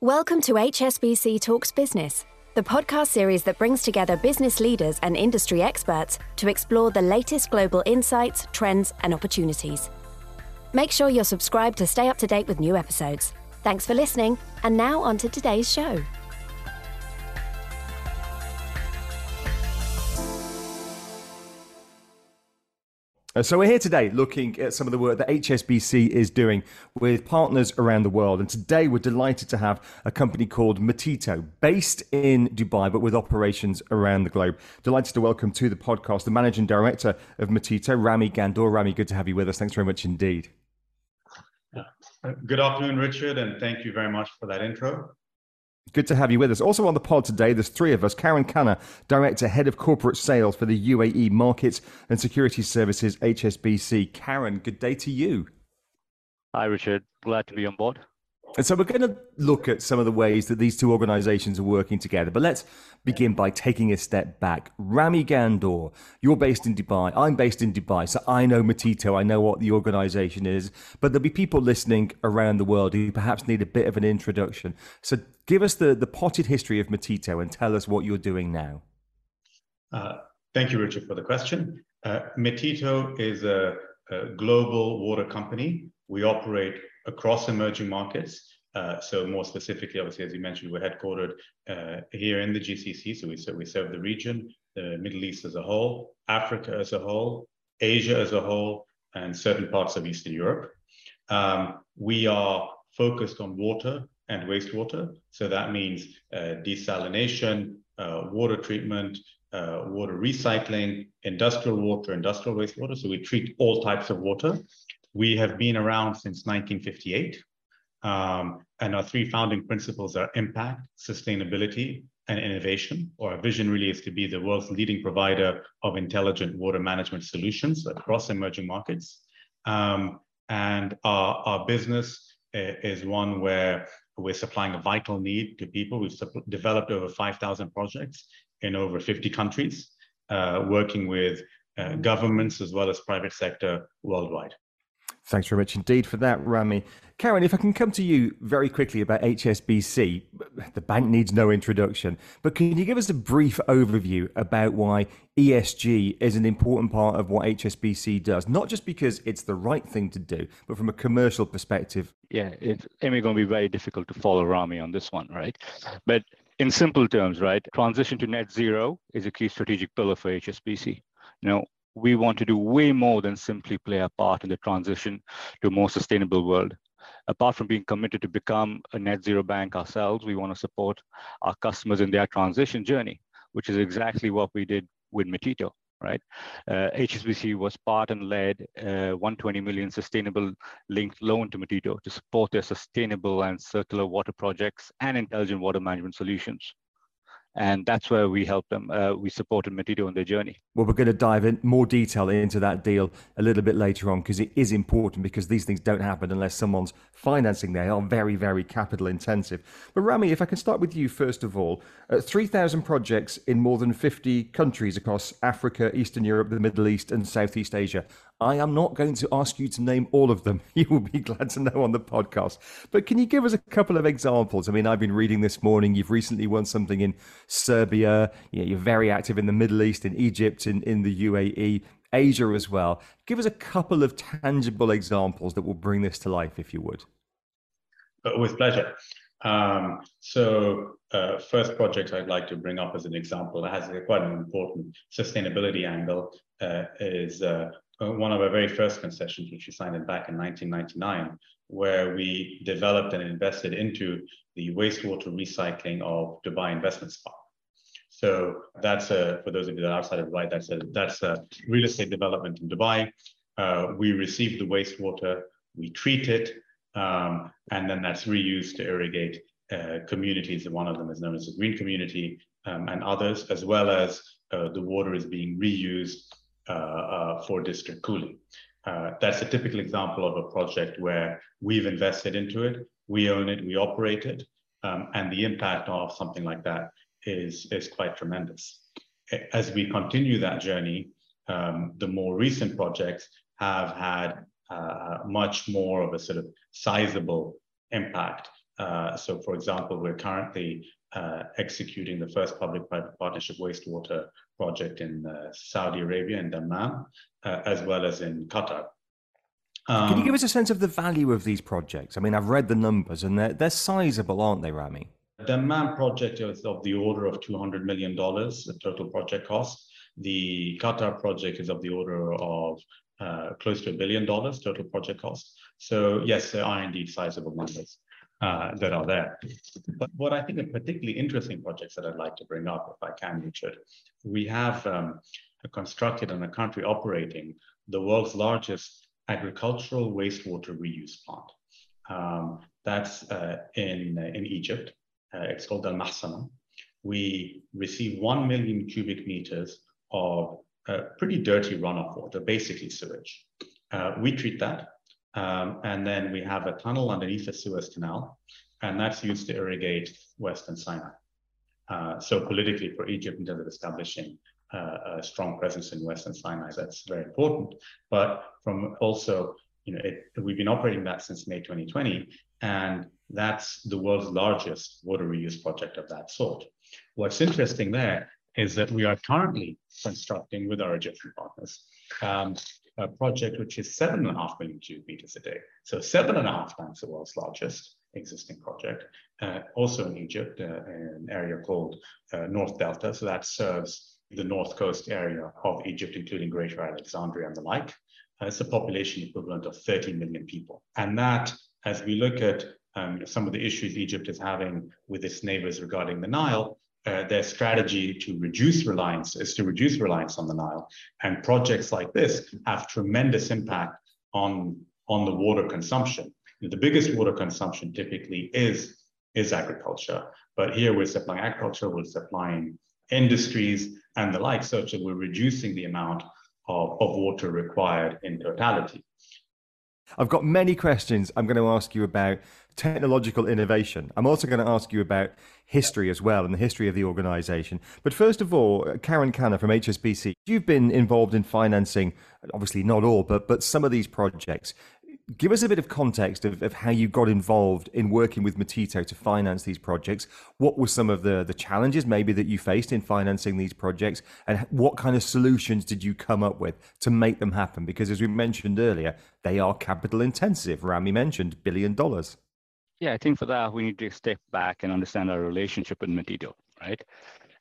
Welcome to HSBC Talks Business, the podcast series that brings together business leaders and industry experts to explore the latest global insights, trends, and opportunities. Make sure you're subscribed to stay up to date with new episodes. Thanks for listening, and now on to today's show. Uh, so we're here today looking at some of the work that HSBC is doing with partners around the world. And today we're delighted to have a company called Metito, based in Dubai, but with operations around the globe. Delighted to welcome to the podcast the managing director of Metito, Rami Ghandour. Rami, good to have you with us. Thanks very much indeed. Uh, good afternoon, Richard, and thank you very much for that intro. Good to have you with us. Also on the pod today, there's three of us. Karan Khanna, Director, Head of Corporate Sales for the UAE Markets and Security Services, HSBC. Karan, good day to you. Hi, Richard. Glad to be on board. And so we're going to look at some of the ways that these two organizations are working together. But let's begin by taking a step back. Rami Ghandour, you're based in Dubai. I'm based in Dubai. So I know Metito. I know what the organization is. But there'll be people listening around the world who perhaps need a bit of an introduction. So give us the, the potted history of Metito and tell us what you're doing now. Uh, thank you, Richard, for the question. Uh, Metito is a, a global water company. We operate across emerging markets. Uh, so more specifically, obviously, as you mentioned, we're headquartered uh, here in the GCC. So we, so we serve the region, the Middle East as a whole, Africa as a whole, Asia as a whole, and certain parts of Eastern Europe. Um, we are focused on water and wastewater. So that means uh, desalination, uh, water treatment, uh, water recycling, industrial water, industrial wastewater. So we treat all types of water. We have been around since 1958, um, and our three founding principles are impact, sustainability, and innovation. Or our vision really is to be the world's leading provider of intelligent water management solutions across emerging markets. Um, and our, our business is one where we're supplying a vital need to people. We've developed over 5,000 projects in over 50 countries, uh, working with uh, governments as well as private sector worldwide. Thanks very much indeed for that, Rami. Karan, if I can come to you very quickly about HSBC, the bank needs no introduction, but can you give us a brief overview about why ESG is an important part of what HSBC does? Not just because it's the right thing to do, but from a commercial perspective. Yeah, it's going to be very difficult to follow Rami on this one, right? But in simple terms, right, transition to net zero is a key strategic pillar for HSBC. You know, we want to do way more than simply play a part in the transition to a more sustainable world. Apart from being committed to become a net zero bank ourselves, we want to support our customers in their transition journey, which is exactly what we did with Metito, right? Uh, HSBC was part and led uh, 120 million sustainable linked loan to Metito to support their sustainable and circular water projects and intelligent water management solutions and that's where we help them. Uh, we supported Metito on their journey. Well, we're going to dive in more detail into that deal a little bit later on because it is important because these things don't happen unless someone's financing. Them. They are very, very capital intensive. But Rami, if I can start with you first of all, uh, three thousand projects in more than fifty countries across Africa, Eastern Europe, the Middle East, and Southeast Asia. I am not going to ask you to name all of them. You will be glad to know on the podcast. But can you give us a couple of examples? I mean, I've been reading this morning. You've recently won something in Serbia. you're very active in the Middle East, in Egypt, in, in the UAE, Asia as well. Give us a couple of tangible examples that will bring this to life, if you would. Uh, with pleasure. Um, so, uh, first project I'd like to bring up as an example that has quite an important sustainability angle uh, is uh, uh, one of our very first concessions, which we signed in back in 1999, where we developed and invested into the wastewater recycling of Dubai Investments Park. So that's a, for those of you that are outside of Dubai, that's a, that's a real estate development in Dubai. Uh, we receive the wastewater, we treat it, um, and then that's reused to irrigate uh, communities. And one of them is known as the green community um, and others, as well as uh, the water is being reused uh, uh, for district cooling. Uh, that's a typical example of a project where we've invested into it, we own it, we operate it, um, and the impact of something like that is, is quite tremendous. As we continue that journey, um, the more recent projects have had uh, much more of a sort of sizable impact. Uh, so, for example, we're currently uh, executing the first public-private partnership wastewater project in uh, Saudi Arabia in Dammam, uh, as well as in Qatar. Um, Can you give um, us a sense of the value of these projects? I mean, I've read the numbers, and they're they're sizable, aren't they, Rami? The Dammam project is of the order of $200 million, the total project cost. The Qatar project is of the order of uh, close to a billion dollars total project cost. So yes, there are indeed sizable numbers uh, that are there. But what I think are particularly interesting projects that I'd like to bring up, if I can, Richard, we have um, constructed and a country operating the world's largest agricultural wastewater reuse plant. Um, that's uh, in, in Egypt. Uh, it's called Al Mahsama. We receive 1 million cubic meters of uh, pretty dirty runoff water, basically sewage. Uh, we treat that, um, and then we have a tunnel underneath the Suez Canal, and that's used to irrigate Western Sinai. Uh, so politically, for Egypt, in terms of establishing uh, a strong presence in Western Sinai, that's very important. But from also, you know, it, we've been operating that since May 2020, and that's the world's largest water reuse project of that sort. What's interesting there is that we are currently constructing with our Egyptian partners um, a project which is seven and a half million cubic meters a day. So seven and a half times the world's largest existing project. Uh, also in Egypt, uh, an area called uh, North Delta. So that serves the north coast area of Egypt, including Greater Alexandria and the like. Uh, it's a population equivalent of 30 million people. And that, as we look at um, some of the issues Egypt is having with its neighbors regarding the Nile, uh, their strategy to reduce reliance is to reduce reliance on the Nile. And projects like this have tremendous impact on, on the water consumption. The biggest water consumption typically is, is agriculture. But here we're supplying agriculture, we're supplying industries and the like, that we're reducing the amount of, of water required in totality. I've got many questions I'm going to ask you about technological innovation. I'm also going to ask you about history as well and the history of the organization. But first of all, uh, Karan Khanna from HSBC, you've been involved in financing, obviously not all, but, but some of these projects. Give us a bit of context of, of how you got involved in working with Metito to finance these projects. What were some of the, the challenges maybe that you faced in financing these projects? And what kind of solutions did you come up with to make them happen? Because as we mentioned earlier, they are capital intensive. Rami mentioned billion dollars. Yeah, I think for that, we need to step back and understand our relationship with Metito, right?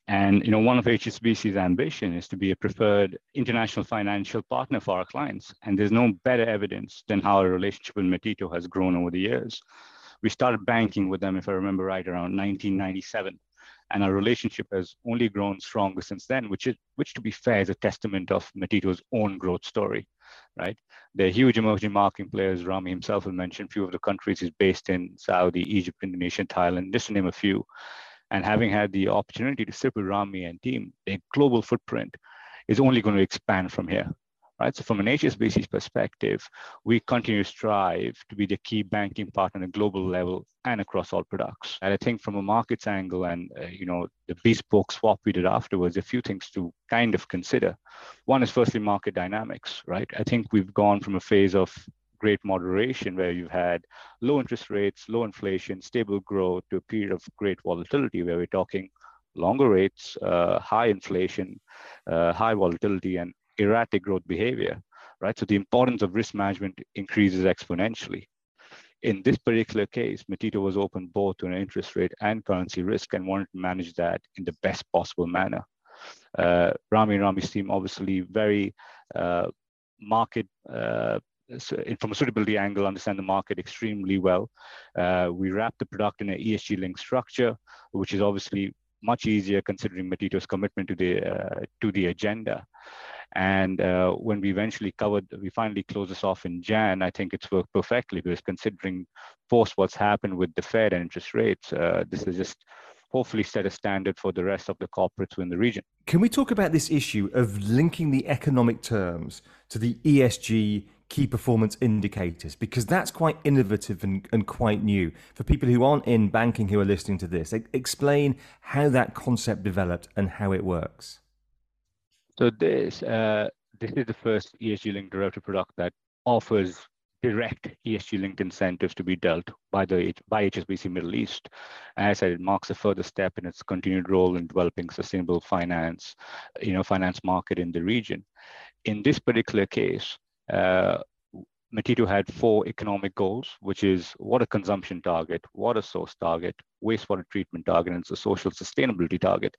And you know, one of HSBC's ambition is to be a preferred international financial partner for our clients. And there's no better evidence than how our relationship with Metito has grown over the years. We started banking with them, if I remember right, around 1997. And our relationship has only grown stronger since then, which is which to be fair is a testament of Metito's own growth story, right? They're huge emerging market players. Rami himself has mentioned a few of the countries he's based in, Saudi, Egypt, Indonesia, Thailand, just to name a few and having had the opportunity to sit with Rami and team, their global footprint is only going to expand from here. Right. So from an HSBC perspective, we continue to strive to be the key banking partner at a global level and across all products. And I think from a markets angle and uh, you know the bespoke swap we did afterwards, a few things to kind of consider. One is firstly market dynamics, right? I think we've gone from a phase of great moderation where you've had low interest rates, low inflation, stable growth to a period of great volatility where we're talking longer rates, uh, high inflation, uh, high volatility, and erratic growth behavior, right? So the importance of risk management increases exponentially. In this particular case, Metito was open both to an interest rate and currency risk and wanted to manage that in the best possible manner. Uh, Rami and Rami's team obviously very uh, market uh, from a suitability angle, understand the market extremely well. Uh, we wrap the product in an ESG linked structure, which is obviously much easier considering Metito's commitment to the uh, to the agenda. And uh, when we eventually covered, we finally closed this off in Jan. I think it's worked perfectly because considering post what's happened with the Fed and interest rates, uh, this is just hopefully set a standard for the rest of the corporates in the region. Can we talk about this issue of linking the economic terms to the ESG key performance indicators because that's quite innovative and, and quite new for people who aren't in banking who are listening to this explain how that concept developed and how it works so this uh, this is the first esg linked derivative product that offers direct ESG linked incentives to be dealt by the by HSBC Middle East. As I said, it marks a further step in its continued role in developing sustainable finance, you know, finance market in the region. In this particular case, uh, Metito had four economic goals, which is water consumption target, water source target, wastewater treatment target, and it's a social sustainability target.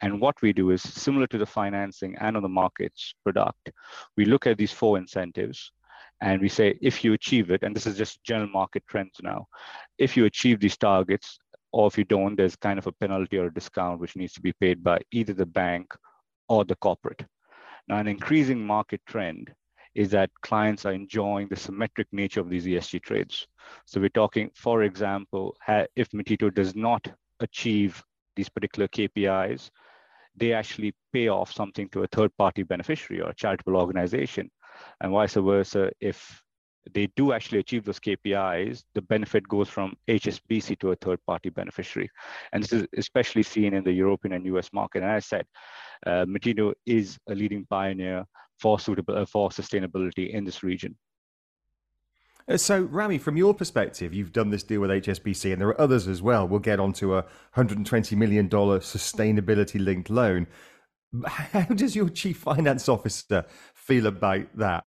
And what we do is similar to the financing and on the markets product, we look at these four incentives and we say, if you achieve it, and this is just general market trends now, if you achieve these targets, or if you don't, there's kind of a penalty or a discount which needs to be paid by either the bank or the corporate. Now, an increasing market trend is that clients are enjoying the symmetric nature of these ESG trades. So we're talking, for example, if Metito does not achieve these particular KPIs, they actually pay off something to a third party beneficiary or a charitable organization. And vice versa, if they do actually achieve those KPIs, the benefit goes from HSBC to a third party beneficiary. And this is especially seen in the European and US market. And as I said, uh, is a leading pioneer for suitable uh, for sustainability in this region. Uh, so, Rami, from your perspective, you've done this deal with HSBC, and there are others as well. We'll get onto a $120 million sustainability linked loan. How does your chief finance officer feel about that?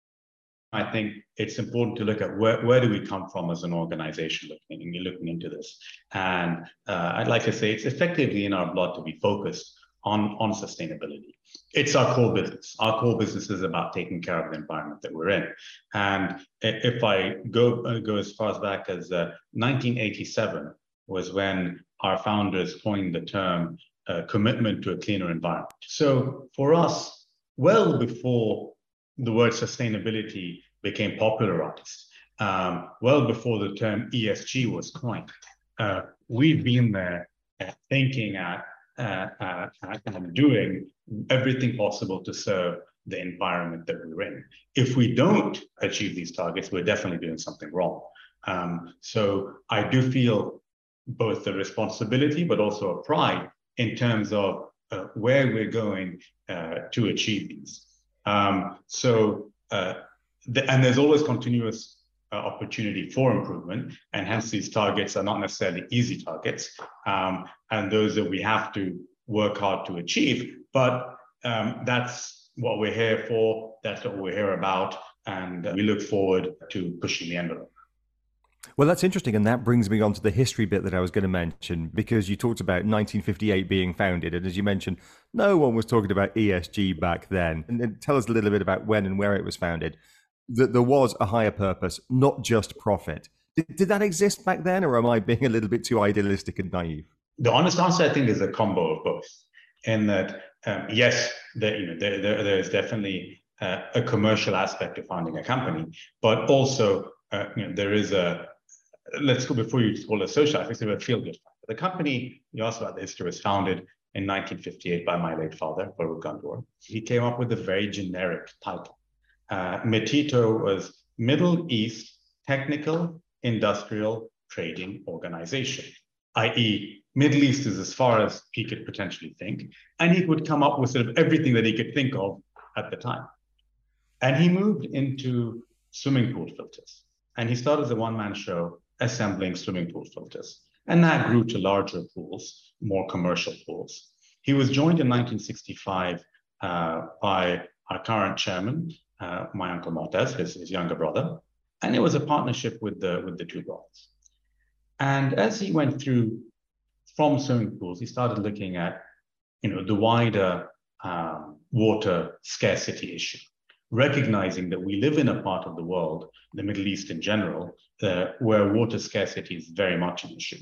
I think it's important to look at where, where do we come from as an organization looking, looking into this. And uh, I'd like to say it's effectively in our blood to be focused on, on sustainability. It's our core business. Our core business is about taking care of the environment that we're in. And if I go, uh, go as far as back as uh, 1987 was when our founders coined the term uh, commitment to a cleaner environment. So for us, well before the word sustainability became popularized, um, well before the term ESG was coined, uh, we've been there uh, thinking at uh, uh, and doing everything possible to serve the environment that we're in. If we don't achieve these targets, we're definitely doing something wrong. Um, so I do feel both the responsibility, but also a pride in terms of uh, where we're going uh, to achieve these. Um, so, uh, the, and there's always continuous uh, opportunity for improvement, and hence these targets are not necessarily easy targets, um, and those that we have to work hard to achieve. But um, that's what we're here for. That's what we're here about, and we look forward to pushing the envelope. Well, that's interesting. And that brings me on to the history bit that I was going to mention because you talked about 1958 being founded. And as you mentioned, no one was talking about ESG back then. And tell us a little bit about when and where it was founded that there was a higher purpose, not just profit. Did, did that exist back then, or am I being a little bit too idealistic and naive? The honest answer, I think, is a combo of both. In that, um, yes, there, you know, there, there, there is definitely uh, a commercial aspect of founding a company, but also uh, you know, there is a let's go before you call it social aspect, a feel good factor. The company you asked about the history was founded in 1958 by my late father, Farooq Ghandour. He came up with a very generic title uh, Metito was Middle East Technical Industrial Trading Organization, i.e., Middle East is as far as he could potentially think, and he would come up with sort of everything that he could think of at the time. And he moved into swimming pool filters, and he started as a one-man show assembling swimming pool filters, and that grew to larger pools, more commercial pools. He was joined in 1965 uh, by our current chairman, uh, my uncle Montez, his, his younger brother, and it was a partnership with the with the two brothers. And as he went through from swimming pools, he started looking at you know the wider um, water scarcity issue, recognizing that we live in a part of the world, the Middle East in general, uh, where water scarcity is very much an issue.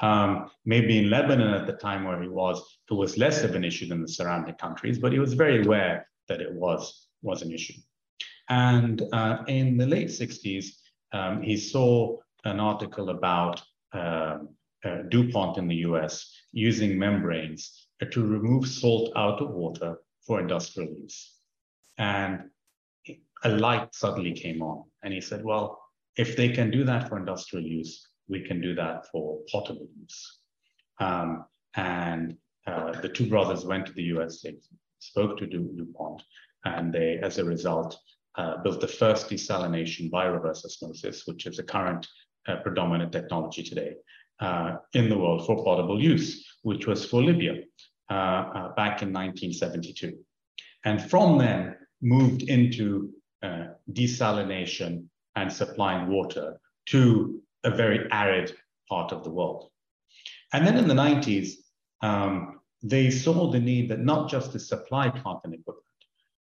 Um, maybe in Lebanon at the time where he was, it was less of an issue than the surrounding countries, but he was very aware that it was was an issue. And uh, in the late 60s, um, he saw an article about um, uh, DuPont in the US using membranes to remove salt out of water for industrial use. And a light suddenly came on. And he said, well, if they can do that for industrial use, we can do that for potable use. Um, and uh, the two brothers went to the US, they spoke to DuPont, and they, as a result, uh, built the first desalination by reverse osmosis, which is the current uh, predominant technology today uh, in the world for potable use, which was for Libya uh, uh, back in 1972. And from then moved into uh, desalination and supplying water to a very arid part of the world. And then in the 90s, um, they saw the need that not just to supply plant and equipment,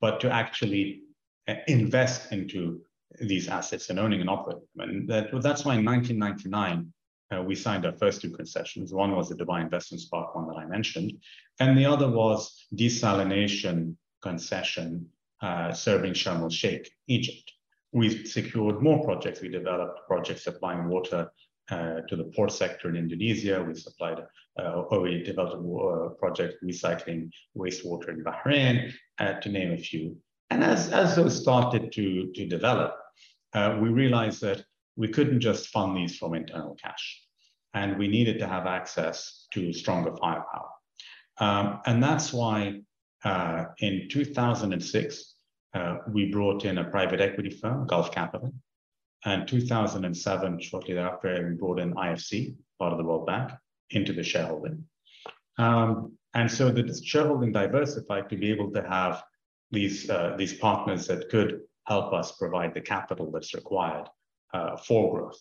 but to actually uh, invest into these assets and owning and operating them. And that, that's why in 1999, uh, we signed our first two concessions. One was the Dubai Investments Park, one that I mentioned, and the other was desalination concession uh, serving Sharm el Sheikh, Egypt. We secured more projects. We developed projects supplying water uh, to the port sector in Indonesia. We supplied, uh, or we developed a project recycling wastewater in Bahrain, uh, to name a few. And as, as those started to, to develop, uh, we realized that we couldn't just fund these from internal cash. And we needed to have access to stronger firepower. Um, and that's why uh, in 2006, uh, we brought in a private equity firm, Gulf Capital. And 2007, shortly thereafter, we brought in IFC, part of the World Bank, into the shareholding. Um, and so the shareholding diversified to be able to have these, uh, these partners that could help us provide the capital that's required uh, for growth.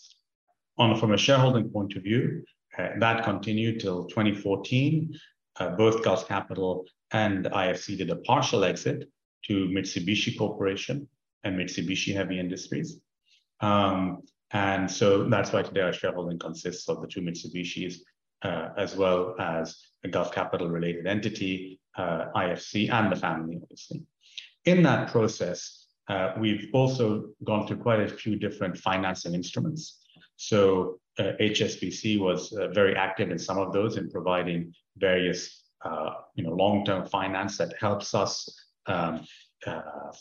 On from a shareholding point of view, uh, that continued till 2014. Uh, both Gulf Capital and IFC did a partial exit to Mitsubishi Corporation and Mitsubishi Heavy Industries. Um, and so that's why today our shareholding consists of the two Mitsubishis, uh, as well as a Gulf Capital related entity, uh, IFC, and the family, obviously. In that process, uh, we've also gone through quite a few different financing instruments. So HSBC was very active in some of those in providing various you know, long-term finance that helps us um,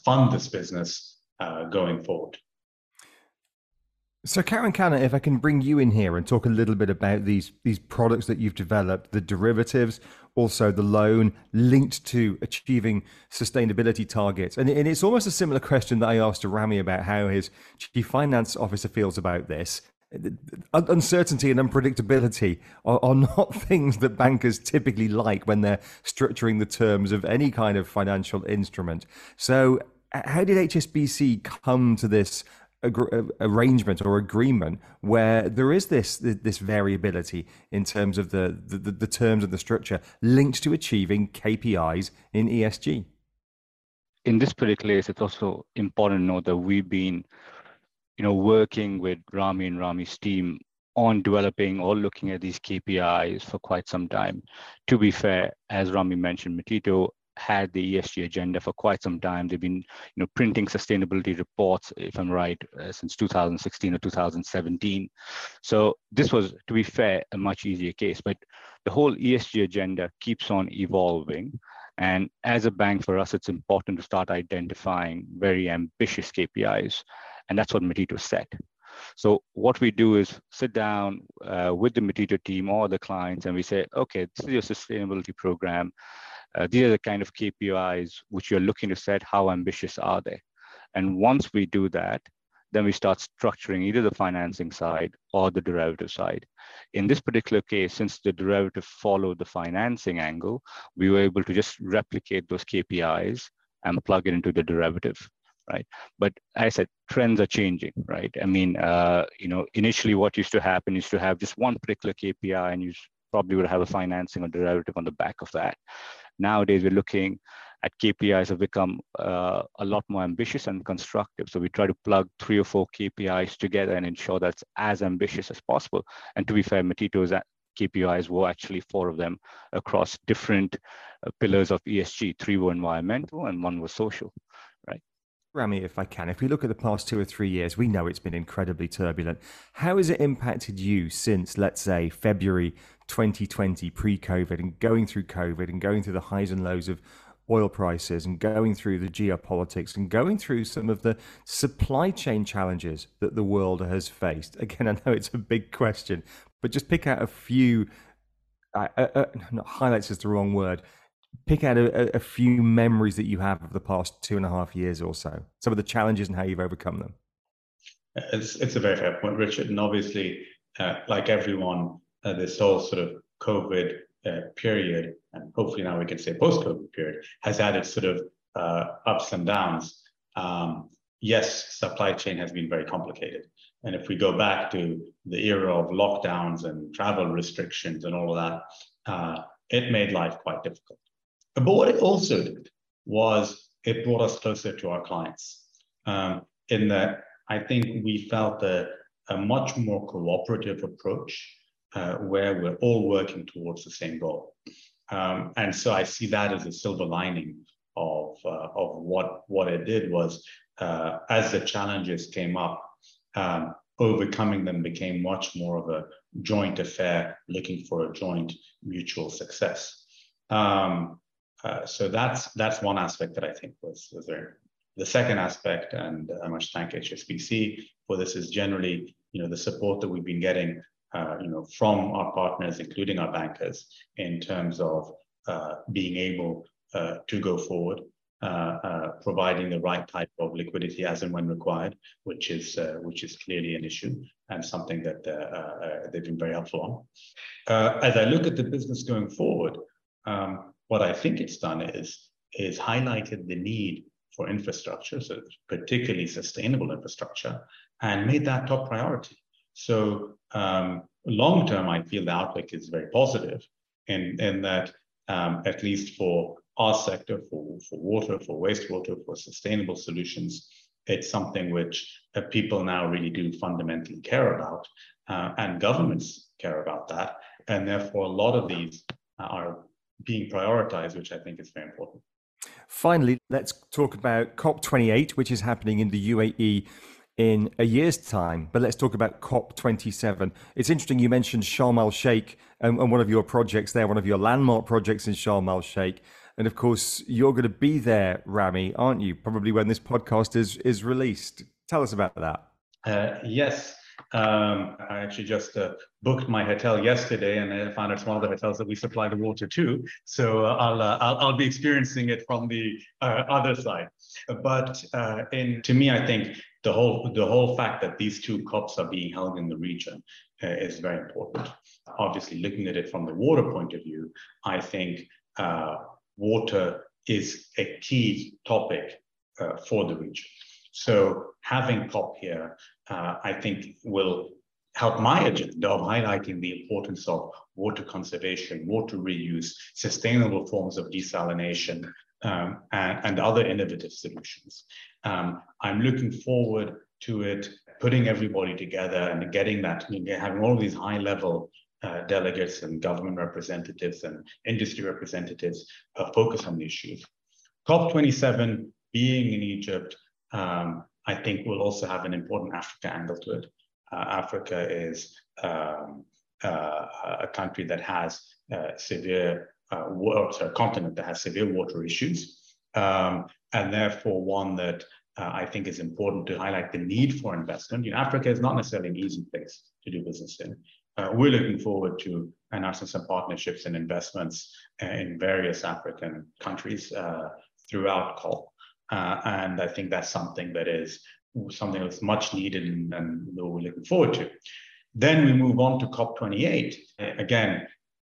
fund this business going forward. So, Karan Khanna, if I can bring you in here and talk a little bit about these these products that you've developed, the derivatives, also the loan linked to achieving sustainability targets, and, and it's almost a similar question that I asked to Rami about how his chief finance officer feels about this uncertainty and unpredictability are, are, not things that bankers typically like when they're structuring the terms of any kind of financial instrument. So, how did HSBC come to this Uh, arrangement or agreement where there is this this variability in terms of the, the, the terms of the structure linked to achieving KPIs in ESG? In this particular case, it's also important to note that we've been you know, working with Rami and Rami's team on developing or looking at these KPIs for quite some time. To be fair, as Rami mentioned, Metito had the ESG agenda for quite some time. They've been, you know, printing sustainability reports, if I'm right, uh, since 2016 or 2017. So this was, to be fair, a much easier case. But the whole ESG agenda keeps on evolving. And as a bank, for us, it's important to start identifying very ambitious KPIs and that's what Metito said. So what we do is sit down uh, with the Metito team or the clients, and we say, okay, this is your sustainability program. Uh, these are the kind of KPIs which you're looking to set. How ambitious are they? And once we do that, then we start structuring either the financing side or the derivative side. In this particular case, since the derivative followed the financing angle, we were able to just replicate those KPIs and plug it into the derivative right? But I said trends are changing, right? I mean, uh, you know, initially what used to happen is to have just one particular KPI, and you probably would have a financing or derivative on the back of that. Nowadays, we're looking at KPIs have become uh, a lot more ambitious and constructive. So we try to plug three or four KPIs together and ensure that's as ambitious as possible. And to be fair, Metito's KPIs were actually four of them across different uh, pillars of ESG. Three were environmental and one was social, right? Rami, if I can, if we look at the past two or three years, we know it's been incredibly turbulent. How has it impacted you since, let's say, February 2020, pre COVID, and going through COVID and going through the highs and lows of oil prices and going through the geopolitics and going through some of the supply chain challenges that the world has faced? Again, I know it's a big question, but just pick out a few, uh, uh, uh, highlights is the wrong word, pick out a, a, few memories that you have of the past two and a half years or so, some of the challenges and how you've overcome them. It's, it's a very fair point, Richard. And obviously, uh, like everyone, uh, this whole sort of COVID uh, period, and hopefully now we can say post-COVID period, has added sort of uh, ups and downs. Um, yes, supply chain has been very complicated. And if we go back to the era of lockdowns and travel restrictions and all of that, uh, it made life quite difficult. But what it also did was it brought us closer to our clients. Um, in that, I think we felt a, much more cooperative approach uh, where we're all working towards the same goal. Um, and so I see that as a silver lining of, uh, of what, what it did was uh, as the challenges came up, um, overcoming them became much more of a joint affair, looking for a joint mutual success. Um, uh, so that's that's one aspect that I think was was there. The second aspect, and I must thank HSBC for this, is generally you know the support that we've been getting uh, you know from our partners, including our bankers, in terms of uh, being able uh, to go forward uh, uh, providing the right type of liquidity as and when required, which is uh, which is clearly an issue and something that they've been very helpful on. as I look at the business going forward, um, what I think it's done is is highlighted the need for infrastructure, so particularly sustainable infrastructure, and made that top priority. So um, long term, I feel the outlook is very positive in, in that um, at least for our sector for, for water, for wastewater, for sustainable solutions, it's something which uh, people now really do fundamentally care about, uh, and governments care about that. And therefore, a lot of these are being prioritized, which I think is very important. Finally, let's talk about COP28, which is happening in the UAE in a year's time. But let's talk about COP27. It's interesting you mentioned Sharm el Sheikh and, and, one of your projects there, one of your landmark projects in Sharm el Sheikh. And of course, you're going to be there, Rami, aren't you? Probably when this podcast is is released. Tell us about that. Uh, yes. Um, I actually just uh, booked my hotel yesterday, and I found it's one of the hotels that we supply the water to. So uh, I'll, uh, I'll, I'll be experiencing it from the uh, other side. But uh, in to me, I think the whole the whole fact that these two COPs are being held in the region is very important. Obviously, looking at it from the water point of view, I think water is a key topic uh, for the region. So having COP here, uh, I think will help my agenda of highlighting the importance of water conservation, water reuse, sustainable forms of desalination, um, and, and, other innovative solutions. Um, I'm looking forward to it, putting everybody together and getting that, having all these high level uh, delegates and government representatives and industry representatives uh, focus on the issues. COP27 being in Egypt, um, I think will also have an important Africa angle to it. Uh, Africa is um, uh, a country that has uh, severe, water, a continent that has severe water issues, um, and therefore one that I think is important to highlight the need for investment. You know, Africa is not necessarily an easy place to do business in uh, we're looking forward to announcing some partnerships and investments in various African countries uh, throughout COP. Uh, and I think that's something that is something that's much needed and, and we're looking forward to. Then we move on to COP28. Again,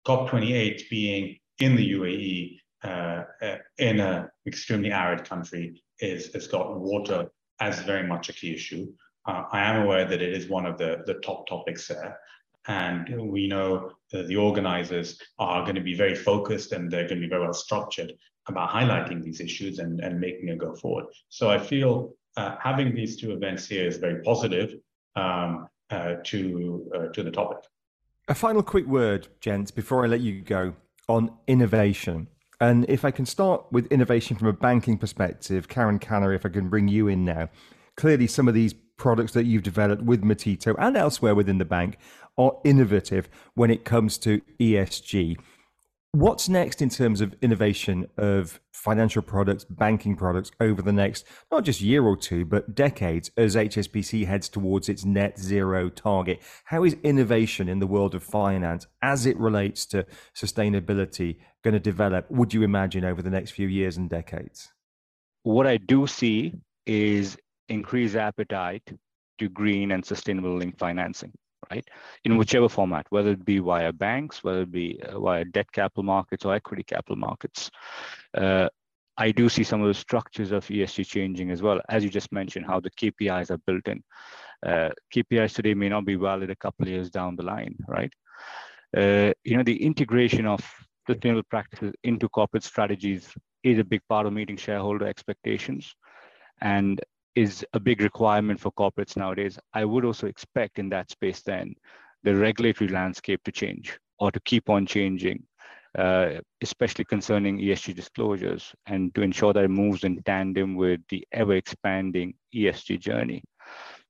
COP28 being in the UAE uh, uh, in an extremely arid country is has got water as very much a key issue. Uh, I am aware that it is one of the, the top topics there. And we know that the organizers are going to be very focused and they're going to be very well structured about highlighting these issues and, and making a go forward. So I feel uh, having these two events here is very positive um, uh, to, uh, to the topic. A final quick word, gents, before I let you go on innovation. And if I can start with innovation from a banking perspective, Karan Khanna, if I can bring you in now. Clearly, some of these products that you've developed with Metito and elsewhere within the bank are innovative when it comes to ESG. What's next in terms of innovation of financial products, banking products over the next not just year or two, but decades as HSBC heads towards its net zero target? How is innovation in the world of finance as it relates to sustainability going to develop, would you imagine, over the next few years and decades? What I do see is increased appetite to green and sustainable linked financing right? In whichever format, whether it be via banks, whether it be uh, via debt capital markets or equity capital markets. Uh, I do see some of the structures of ESG changing as well, as you just mentioned, how the KPIs are built in. Uh, KPIs today may not be valid a couple of years down the line, right? Uh, you know, the integration of sustainable practices into corporate strategies is a big part of meeting shareholder expectations. And is a big requirement for corporates nowadays. I would also expect in that space then the regulatory landscape to change or to keep on changing, uh, especially concerning ESG disclosures and to ensure that it moves in tandem with the ever expanding ESG journey.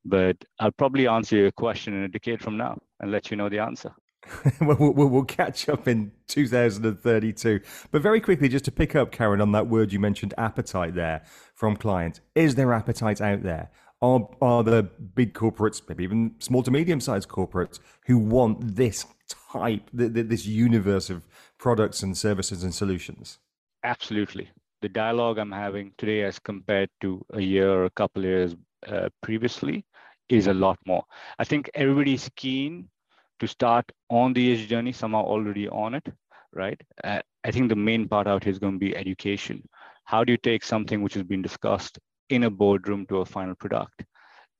But I'll probably answer your question in a decade from now and let you know the answer. we'll, we'll, we'll, catch up in 2032. But very quickly, just to pick up, Karan, on that word you mentioned, appetite there from clients. Is there appetite out there? Are, are the big corporates, maybe even small to medium sized corporates, who want this type, this universe of products and services and solutions? Absolutely. The dialogue I'm having today, as compared to a year or a couple years uh, previously, is a lot more. I think everybody's keen to start on the age journey, some are already on it, right? Uh, I think the main part out here is going to be education. How do you take something which has been discussed in a boardroom to a final product?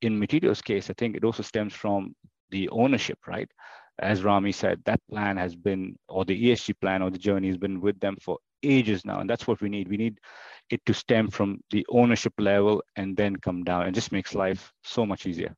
In Metito's case, I think it also stems from the ownership, right? As Rami said, that plan has been, or the ESG plan or the journey has been with them for ages now. And that's what we need. We need it to stem from the ownership level and then come down. It just makes life so much easier.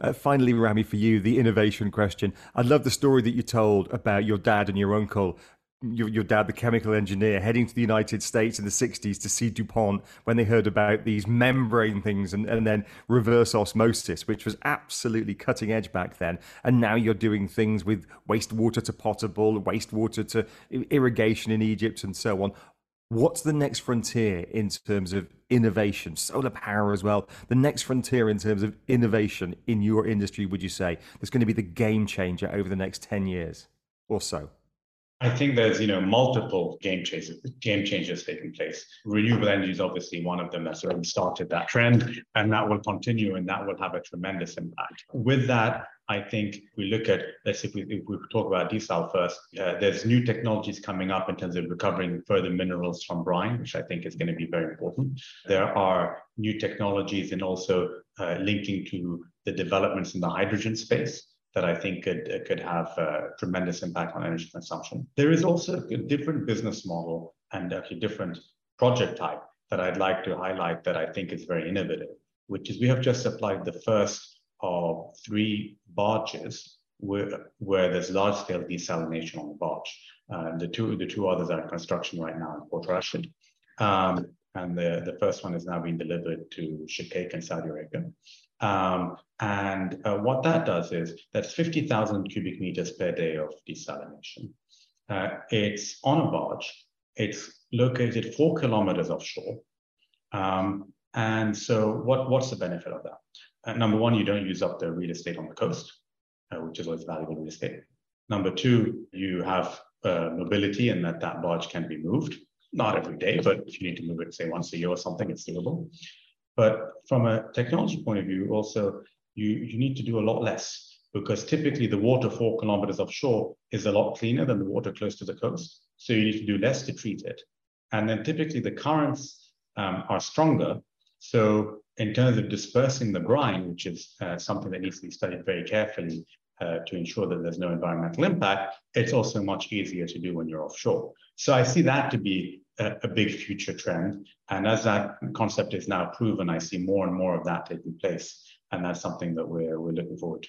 Uh, finally, Rami, for you, the innovation question. I love the story that you told about your dad and your uncle your, your, dad, the chemical engineer, heading to the United States in the 60s to see DuPont when they heard about these membrane things and, and then reverse osmosis, which was absolutely cutting edge back then. And now you're doing things with wastewater to potable, wastewater to irrigation in Egypt, and so on. What's the next frontier in terms of innovation, solar power as well? The next frontier in terms of innovation in your industry, would you say, that's going to be the game changer over the next 10 years or so? I think there's, you know, multiple game changes, game changes taking place. Renewable energy is obviously one of them that's already started that trend, and that will continue, and that will have a tremendous impact. With that, I think we look at, let's if we, if we talk about desal first, uh, there's new technologies coming up in terms of recovering further minerals from brine, which I think is going to be very important. There are new technologies and also uh, linking to the developments in the hydrogen space that I think could, uh, could have a tremendous impact on energy consumption. There is also a different business model and actually different project type that I'd like to highlight that I think is very innovative, which is we have just applied the first of three barges where, where there's large scale desalination on the barge. Uh, the two the two others are in construction right now in Port Rashid. Um, and the, the first one is now being delivered to Shuqaiq in Saudi Arabia. Um, and uh, what that does is that's 50,000 cubic meters per day of desalination. Uh, it's on a barge. It's located four kilometers offshore. Um, and so what, what's the benefit of that? Uh, number one, you don't use up the real estate on the coast, uh, which is always valuable real estate. Number two, you have uh, mobility and that that barge can be moved. Not every day, but if you need to move it, say once a year or something, it's doable. But from a technology point of view, also, you, you need to do a lot less because typically the water four kilometers offshore is a lot cleaner than the water close to the coast. So you need to do less to treat it. And then typically the currents um, are stronger. So in terms of dispersing the brine, which is uh, something that needs to be studied very carefully uh, to ensure that there's no environmental impact, it's also much easier to do when you're offshore. So I see that to be a, big future trend. And as that concept is now proven, I see more and more of that taking place. And that's something that we're, we're looking forward to.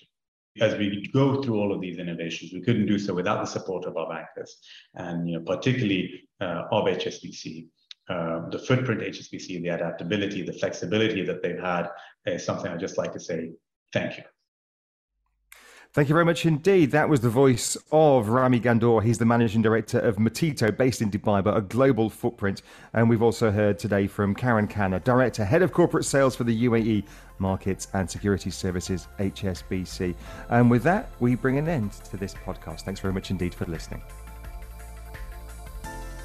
As we go through all of these innovations, we couldn't do so without the support of our bankers, and you know, particularly uh, of HSBC. Uh, the footprint HSBC, the adaptability, the flexibility that they've had is something I just like to say thank you. Thank you very much indeed. That was the voice of Rami Ghandour. He's the managing director of Metito, based in Dubai, but a global footprint. And we've also heard today from Karan Khanna, director, head of corporate sales for the UAE Markets and Security Services, HSBC. And with that, we bring an end to this podcast. Thanks very much indeed for listening.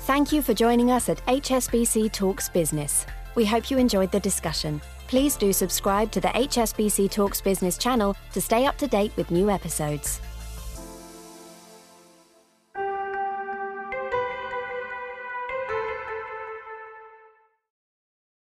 Thank you for joining us at HSBC Talks Business. We hope you enjoyed the discussion. Please do subscribe to the HSBC Talks Business channel to stay up to date with new episodes.